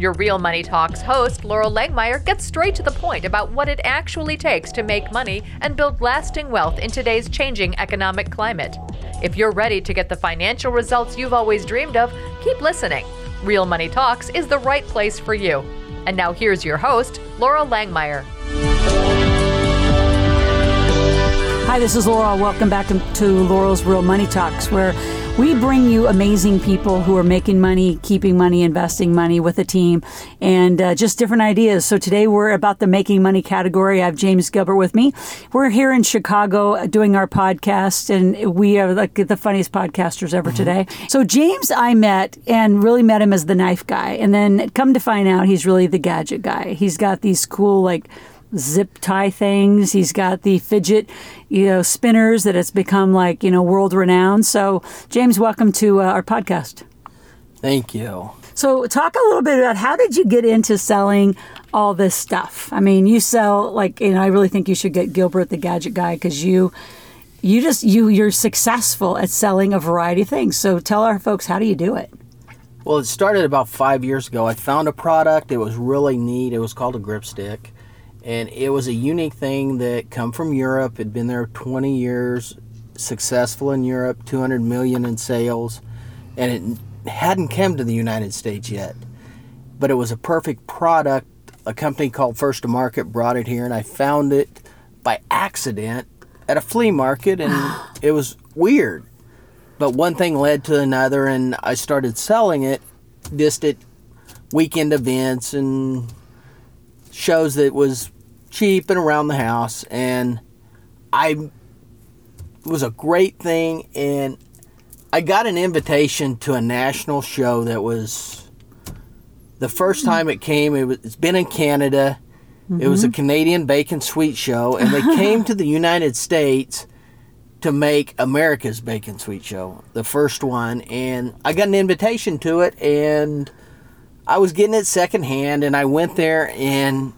Your Real Money Talks host, Loral Langemeier, gets straight to the point about what it actually takes to make money and build lasting wealth in today's changing economic climate. If you're ready to get the financial results you've always dreamed of, keep listening. Real Money Talks is the right place for you. And now here's your host, Loral Langemeier. Hi, this is Loral. Welcome back to Loral's Real Money Talks, where we bring you amazing people who are making money, keeping money, investing money with a team, and uh, just different ideas. So today we're about the making money category. I have James Gilbert with me. We're here in Chicago doing our podcast, and we are like the funniest podcasters ever mm-hmm. today. So James, I met and really met him as the knife guy, and then come to find out he's really the gadget guy. He's got these cool like zip tie things. He's got the fidget, you know, spinners that has become like you know world renowned. So, James, welcome to uh, our podcast. Thank you. So, talk a little bit about how did you get into selling all this stuff? I mean, you sell like you know. I really think you should get Gilbert the Gadget Guy because you. You just you you're successful at selling a variety of things. So tell our folks how do you do it? Well, it started about five years ago. I found a product. It was really neat. It was called a grip stick and it was a unique thing that come from Europe. Had been there 20 years, successful in Europe, 200 million in sales, and it hadn't come to the United States yet. But it was a perfect product. A company called First to Market brought it here, and I found it by accident at a flea market, and it was weird. But one thing led to another, and I started selling it just at weekend events and shows that was cheap and around the house, and I it was a great thing. And I got an invitation to a national show that was the first time it came. It was, it's been in Canada. Mm-hmm. It was a mm-hmm. Canadian bacon sweet show, and they came to the United States to make America's Bacon Sweet Show, the first one. And I got an invitation to it, and I was getting it secondhand, and I went there, and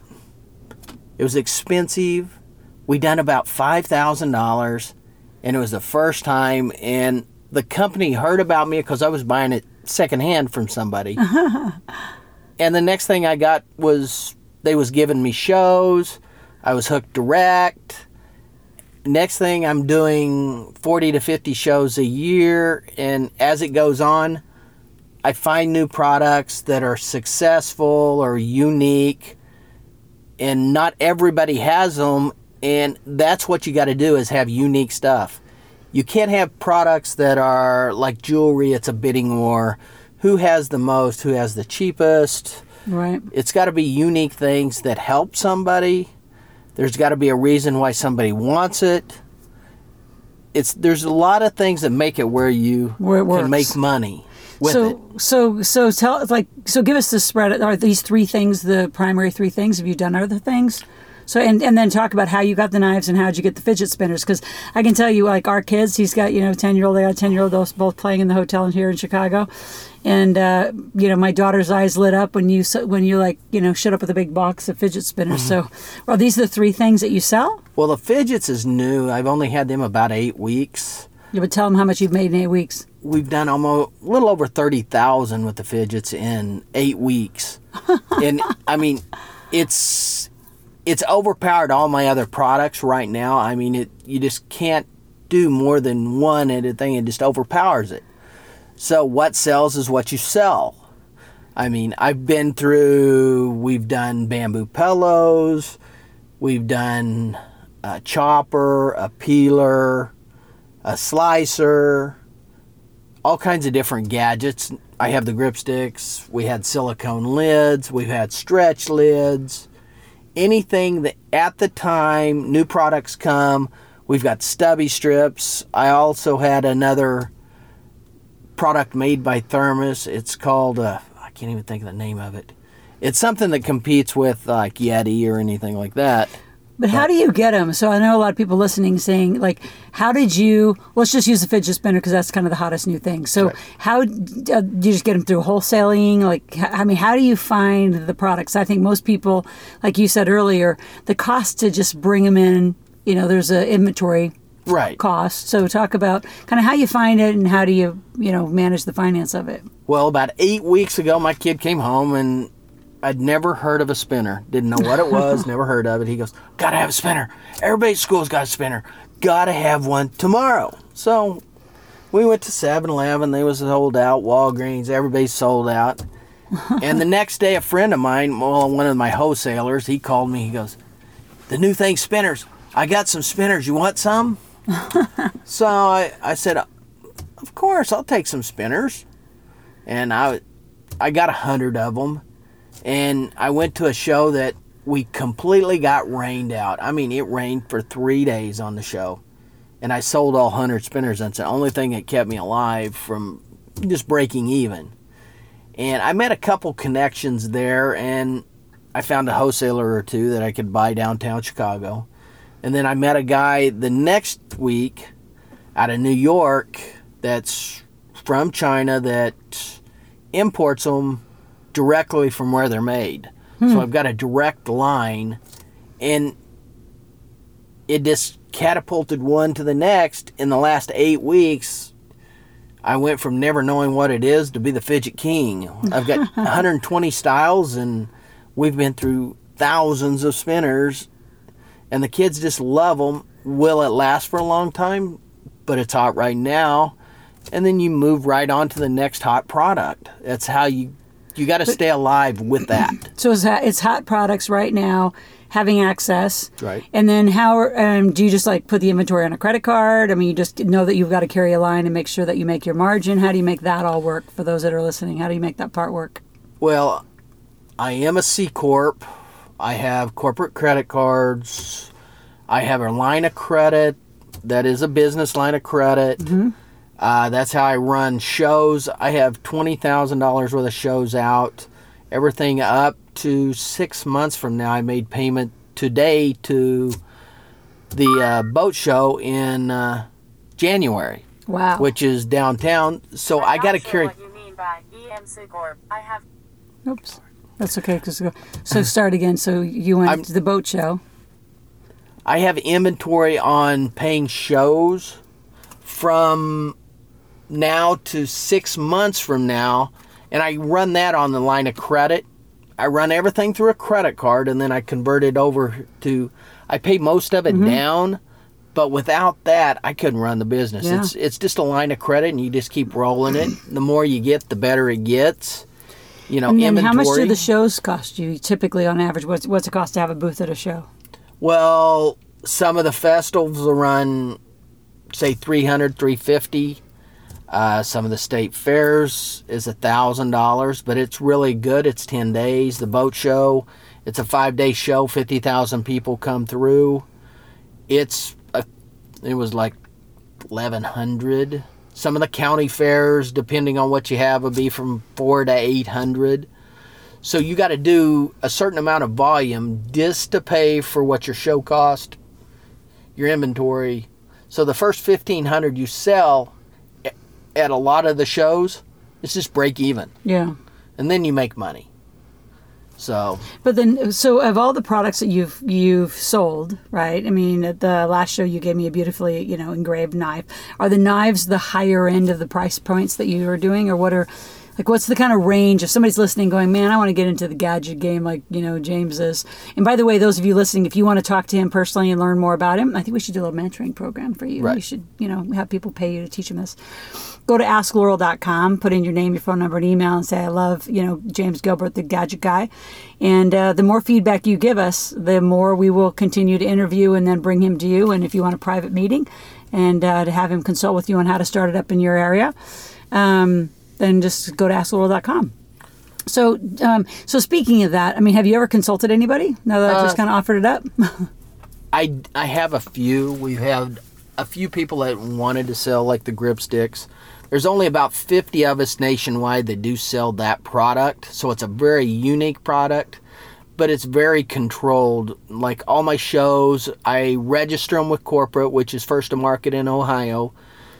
it was expensive. We done about five thousand dollars, and it was the first time. And the company heard about me because I was buying it secondhand from somebody. and the next thing I got was they was giving me shows. I was hooked direct. Next thing I'm doing 40 to 50 shows a year and as it goes on I find new products that are successful or unique, and not everybody has them. And that's what you got to do is have unique stuff. You can't have products that are like jewelry. It's a bidding war. Who has the most? Who has the cheapest? Right. It's got to be unique things that help somebody. There's got to be a reason why somebody wants it. It's there's a lot of things that make it where you where can make money so, it. So, so tell like so. Give us the spread. Are these three things the primary three things? Have you done other things? So and and then talk about how you got the knives and how did you get the fidget spinners? Because I can tell you, like our kids, he's got you know ten year old, they got ten year old, those both playing in the hotel here in Chicago, and uh, you know my daughter's eyes lit up when you when you like you know showed up with a big box of fidget spinners. Mm-hmm. So, well, these are the three things that you sell. Well, the fidgets is new. I've only had them about eight weeks. You would tell them how much you've made in eight weeks we've done almost a little over 30,000 with the fidgets in 8 weeks. and I mean, it's it's overpowered all my other products right now. I mean, it you just can't do more than one at a thing. It just overpowers it. So what sells is what you sell. I mean, I've been through. We've done bamboo pillows. We've done a chopper, a peeler, a slicer all kinds of different gadgets. I have the grip sticks. We had silicone lids. We've had stretch lids. Anything that at the time new products come. We've got stubby strips. I also had another product made by Thermos. It's called uh, I can't even think of the name of it. It's something that competes with like Yeti or anything like that. But how do you get them? So I know a lot of people listening saying, like, how did you? Let's just use the fidget spinner because that's kind of the hottest new thing. So Right. how uh, do you just get them through wholesaling? Like, I mean, how do you find the products? I think most people, like you said earlier, the cost to just bring them in. You know, there's a inventory Right. cost. So talk about kind of how you find it and how do you, you know, manage the finance of it. Well, about eight weeks ago, my kid came home and I'd never heard of a spinner. Didn't know what it was, never heard of it. He goes, Gotta have a spinner. Everybody at school's got a spinner. Gotta have one tomorrow. So we went to 7 Eleven. They was sold out. Walgreens, everybody sold out. and the next day, a friend of mine, well, one of my wholesalers, he called me. He goes, The new thing, spinners. I got some spinners. You want some? so I, I said, Of course, I'll take some spinners and I I got a hundred of them, and I went to a show that we completely got rained out. I mean, it rained for three days on the show, and I sold all hundred spinners. That's the only thing that kept me alive from just breaking even. And I met a couple connections there, and I found a wholesaler or two that I could buy downtown Chicago. And then I met a guy the next week out of New York that's from China that imports them directly from where they're made. So hmm. I've got a direct line, and it just catapulted one to the next. In the last eight weeks, I went from never knowing what it is to be the fidget king. I've got 120 styles, and we've been through thousands of spinners, and the kids just love them. Will it last for a long time? But it's hot right now and then you move right on to the next hot product. That's how you you got to stay alive with that. So it's, ha- it's hot products right now, having access. Right. And then how um, do you just like put the inventory on a credit card? I mean, you just know that you've got to carry a line and make sure that you make your margin. How do you make that all work for those that are listening? How do you make that part work? Well, I am a C corp. I have corporate credit cards. I have a line of credit that is a business line of credit. Uh, that's how I run shows. I have twenty thousand dollars worth of shows out. Everything up to six months from now, I made payment today to the uh, boat show in uh, January, Wow. which is downtown. So I got to Not sure carry. What you mean by EMC Corp? I have Oops. That's okay. 'cause- so start again. So you went I'm- to the boat show. I have inventory on paying shows from now to six months from now, and I run that on the line of credit. I run everything through a credit card, and then I convert it over to. I pay most of it Mm-hmm. down, but without that, I couldn't run the business. Yeah. It's it's just a line of credit, and you just keep rolling it. the more you get, the better it gets. You know, And then inventory. how much do the shows cost you typically on average? What's, what's it cost to have a booth at a show? Well, some of the festivals will run, say, 300 350 uh, Some of the state fairs is a $1,000, but it's really good. It's 10 days. The boat show, it's a five day show, 50,000 people come through. It's a, it was like 1100 Some of the county fairs, depending on what you have, would be from four to 800 so you got to do a certain amount of volume just to pay for what your show cost, your inventory. So the first 1500 you sell at a lot of the shows, it's just break even. Yeah. And then you make money. So, But then, so of all the products that you've you've sold, right? I mean, at the last show you gave me a beautifully, you know, engraved knife. Are the knives the higher end of the price points that you are doing, or what are, like, what's the kind of range? If somebody's listening, going, man, I want to get into the gadget game, like you know James is. And by the way, those of you listening, if you want to talk to him personally and learn more about him, I think we should do a little mentoring program for you. Right. We should, you know, have people pay you to teach them this go to askloral.com, put in your name, your phone number, and email, and say, I love, you know, James Gilbert, the gadget guy. And uh, the more feedback you give us, the more we will continue to interview and then bring him to you. And if you want a private meeting and uh, to have him consult with you on how to start it up in your area, um, then just go to askloral.com. So, um, so speaking of that, I mean, have you ever consulted anybody? Now that I just kind of offered it up. I, I have a few. We've had a few people that wanted to sell like the grip sticks. There's only about 50 of us nationwide that do sell that product, so it's a very unique product. But it's very controlled. Like all my shows, I register them with corporate, which is first to market in Ohio.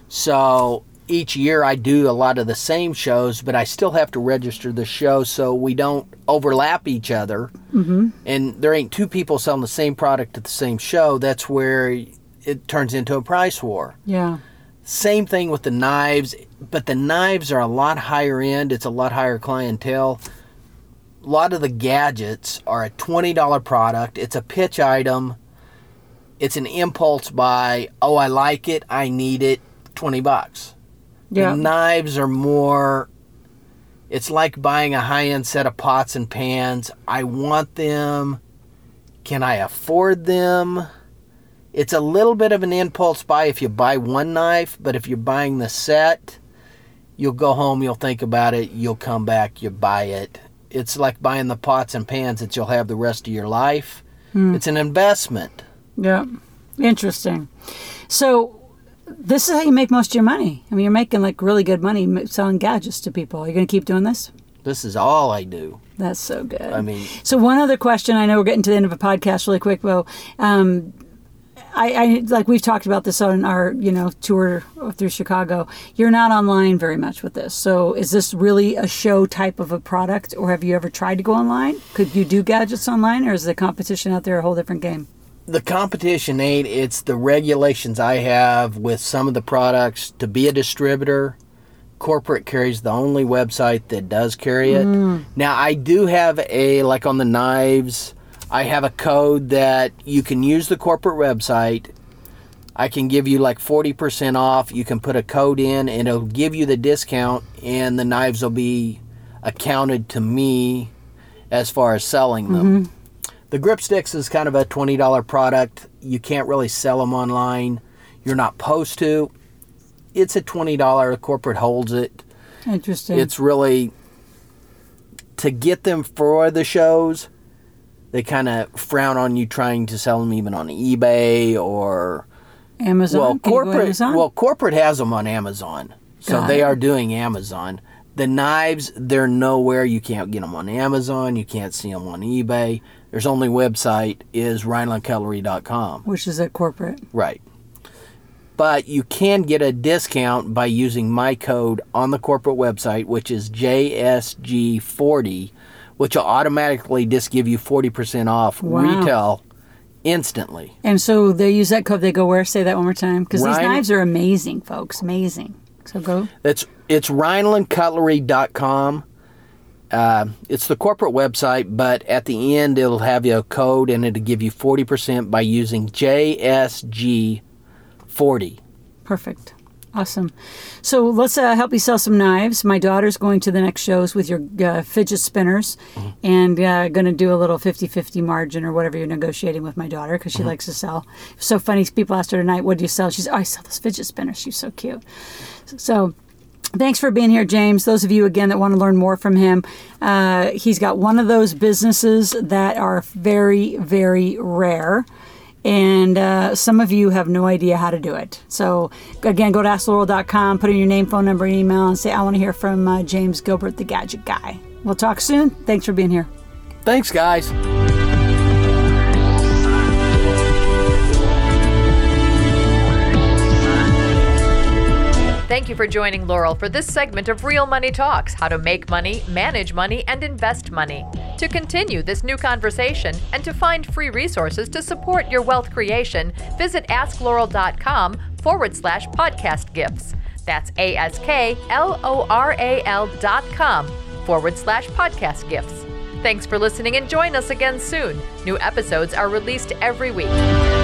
So each year I do a lot of the same shows, but I still have to register the show so we don't overlap each other. Mm-hmm. And there ain't two people selling the same product at the same show. That's where it turns into a price war. Yeah. Same thing with the knives, but the knives are a lot higher end. It's a lot higher clientele. A lot of the gadgets are a $20 product. It's a pitch item. It's an impulse buy. Oh, I like it. I need it. 20 bucks. Yeah. The knives are more it's like buying a high-end set of pots and pans. I want them. Can I afford them? It's a little bit of an impulse buy if you buy one knife, but if you're buying the set, you'll go home, you'll think about it, you'll come back, you buy it. It's like buying the pots and pans that you'll have the rest of your life. It's an investment. Yeah. Interesting. So this is how you make most of your money. I mean, you're making like really good money selling gadgets to people. Are you going to keep doing this? This is all I do. That's so good. I mean, So one other question. I know we're getting to the end of a podcast really quick, Bo. Um, I, I like we've talked about this on our you know tour through Chicago. You're not online very much with this. So is this really a show type of a product, or have you ever tried to go online? Could you do gadgets online, or is the competition out there a whole different game? the competition ain't it's the regulations I have with some of the products to be a distributor. Corporate carries the only website that does carry it. Mm. Now I do have a like on the knives, I have a code that you can use the corporate website. I can give you like 40% off. You can put a code in and it'll give you the discount and the knives will be accounted to me as far as selling them. Mm-hmm. The grip sticks is kind of a $20 product. You can't really sell them online. You're not supposed to. It's a $20. The corporate holds it. Interesting. It's really to get them for the shows. They kind of frown on you trying to sell them even on eBay or Amazon. well, Can corporate. Amazon? Well, corporate has them on Amazon, so Got they it. are doing Amazon. The knives, they're nowhere. You can't get them on Amazon. You can't see them on eBay. There's only website is RhinelandCutlery.com. which is a corporate. Right. But you can get a discount by using my code on the corporate website, which is JSG40, which will automatically just give you 40% off Wow. retail instantly. And so they use that code. They go where? Say that one more time. Because these knives are amazing, folks. Amazing. So go. That's it's RhinelandCutlery.com. Uh, it's the corporate website, but at the end it'll have you a code and it'll give you 40% by using JSG40. Perfect. Awesome. So let's uh, help you sell some knives. My daughter's going to the next shows with your uh, fidget spinners and uh, going to do a little 50 50 margin or whatever you're negotiating with my daughter because she likes to sell. So funny. People asked her tonight, What do you sell? She's, Oh, I sell those fidget spinners. She's so cute. So Thanks for being here, James. Those of you again that want to learn more from him, uh, he's got one of those businesses that are very, very rare. And uh, some of you have no idea how to do it. So, again, go to AskLoral.com, put in your name, phone number, and email, and say, I want to hear from uh, James Gilbert, the gadget guy. We'll talk soon. Thanks for being here. Thanks, guys. Thank you for joining Loral for this segment of Real Money Talks how to make money, manage money, and invest money. To continue this new conversation and to find free resources to support your wealth creation, visit askloral.com forward slash podcast gifts. That's A S K L O R A L dot com forward slash podcast gifts. Thanks for listening and join us again soon. New episodes are released every week.